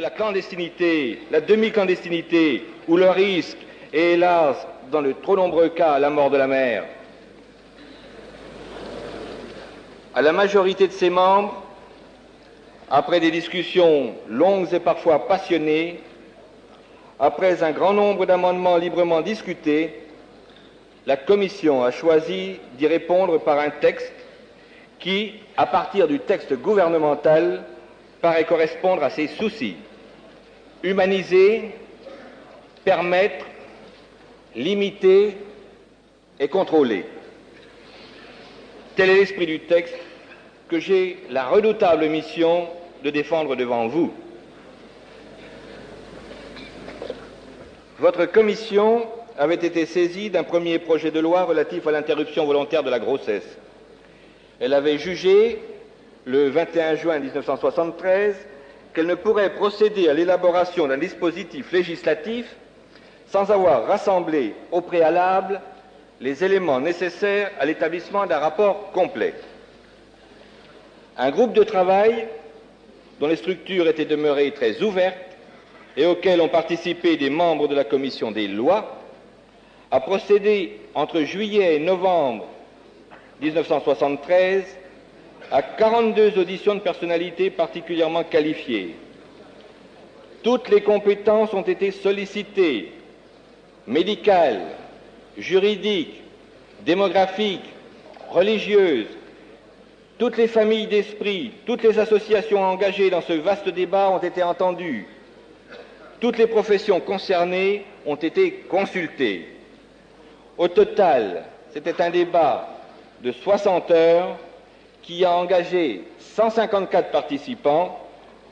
la clandestinité, la demi-clandestinité ou le risque et hélas, dans de trop nombreux cas, la mort de la mère. À la majorité de ses membres, après des discussions longues et parfois passionnées, après un grand nombre d'amendements librement discutés, la Commission a choisi d'y répondre par un texte qui, à partir du texte gouvernemental, paraît correspondre à ses soucis. Humaniser, permettre, limiter et contrôler. Tel est l'esprit du texte que j'ai la redoutable mission de défendre devant vous. Votre commission avait été saisie d'un premier projet de loi relatif à l'interruption volontaire de la grossesse. Elle avait jugé, le 21 juin 1973, qu'elle ne pourrait procéder à l'élaboration d'un dispositif législatif sans avoir rassemblé au préalable les éléments nécessaires à l'établissement d'un rapport complet. Un groupe de travail dont les structures étaient demeurées très ouvertes et auquel ont participé des membres de la commission des lois a procédé entre juillet et novembre 1973 à 42 auditions de personnalités particulièrement qualifiées. Toutes les compétences ont été sollicitées, médicales, juridiques, démographiques, religieuses, toutes les familles d'esprit, toutes les associations engagées dans ce vaste débat ont été entendues. Toutes les professions concernées ont été consultées. Au total, c'était un débat de 60 heures qui a engagé 154 participants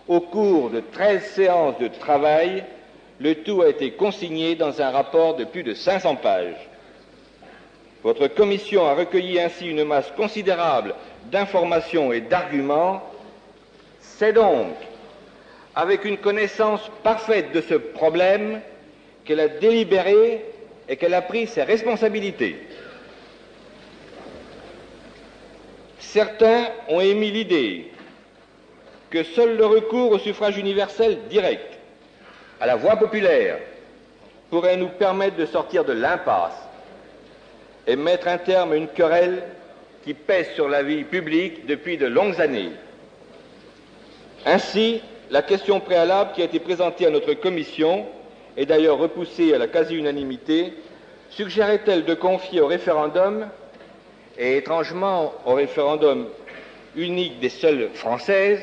au cours de 13 séances de travail. Le tout a été consigné dans un rapport de plus de 500 pages. Votre commission a recueilli ainsi une masse considérable d'informations et d'arguments. C'est donc avec une connaissance parfaite de ce problème qu'elle a délibéré et qu'elle a pris ses responsabilités. Certains ont émis l'idée que seul le recours au suffrage universel direct, à la voix populaire, pourrait nous permettre de sortir de l'impasse et mettre un terme à une querelle qui pèse sur la vie publique depuis de longues années. Ainsi, la question préalable qui a été présentée à notre commission, et d'ailleurs repoussée à la quasi-unanimité, suggérait-elle de confier au référendum, et étrangement au référendum unique des seules françaises,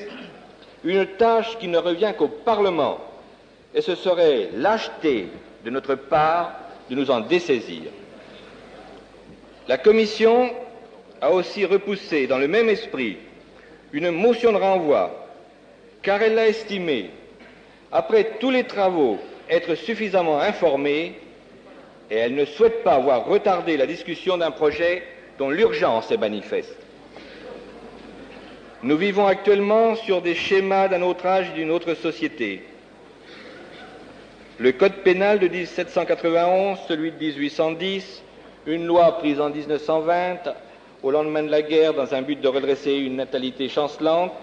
une tâche qui ne revient qu'au Parlement, et ce serait lâcheté de notre part de nous en dessaisir. La Commission a aussi repoussé dans le même esprit une motion de renvoi, car elle l'a estimé, après tous les travaux, être suffisamment informée et elle ne souhaite pas voir retarder la discussion d'un projet dont l'urgence est manifeste. Nous vivons actuellement sur des schémas d'un autre âge et d'une autre société. Le Code pénal de 1791, celui de 1810, une loi prise en 1920 au lendemain de la guerre dans un but de redresser une natalité chancelante,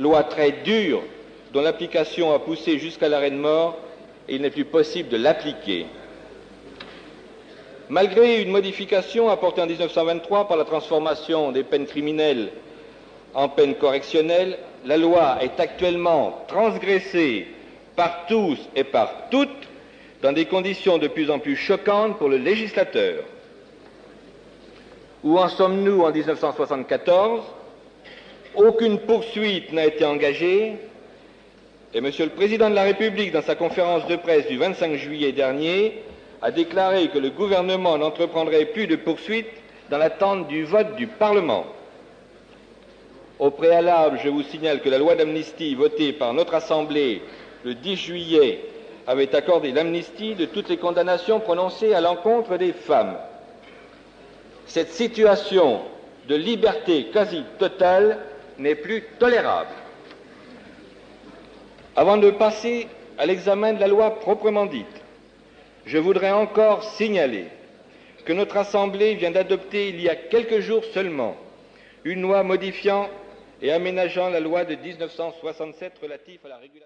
loi très dure dont l'application a poussé jusqu'à l'arrêt de mort et il n'est plus possible de l'appliquer. Malgré une modification apportée en 1923 par la transformation des peines criminelles en peines correctionnelles, la loi est actuellement transgressée par tous et par toutes dans des conditions de plus en plus choquantes pour le législateur. Où en sommes-nous en 1974 Aucune poursuite n'a été engagée et Monsieur le Président de la République, dans sa conférence de presse du 25 juillet dernier, a déclaré que le gouvernement n'entreprendrait plus de poursuites dans l'attente du vote du Parlement. Au préalable, je vous signale que la loi d'amnistie votée par notre Assemblée le 10 juillet avait accordé l'amnistie de toutes les condamnations prononcées à l'encontre des femmes cette situation de liberté quasi totale n'est plus tolérable. Avant de passer à l'examen de la loi proprement dite, je voudrais encore signaler que notre Assemblée vient d'adopter il y a quelques jours seulement une loi modifiant et aménageant la loi de 1967 relative à la régulation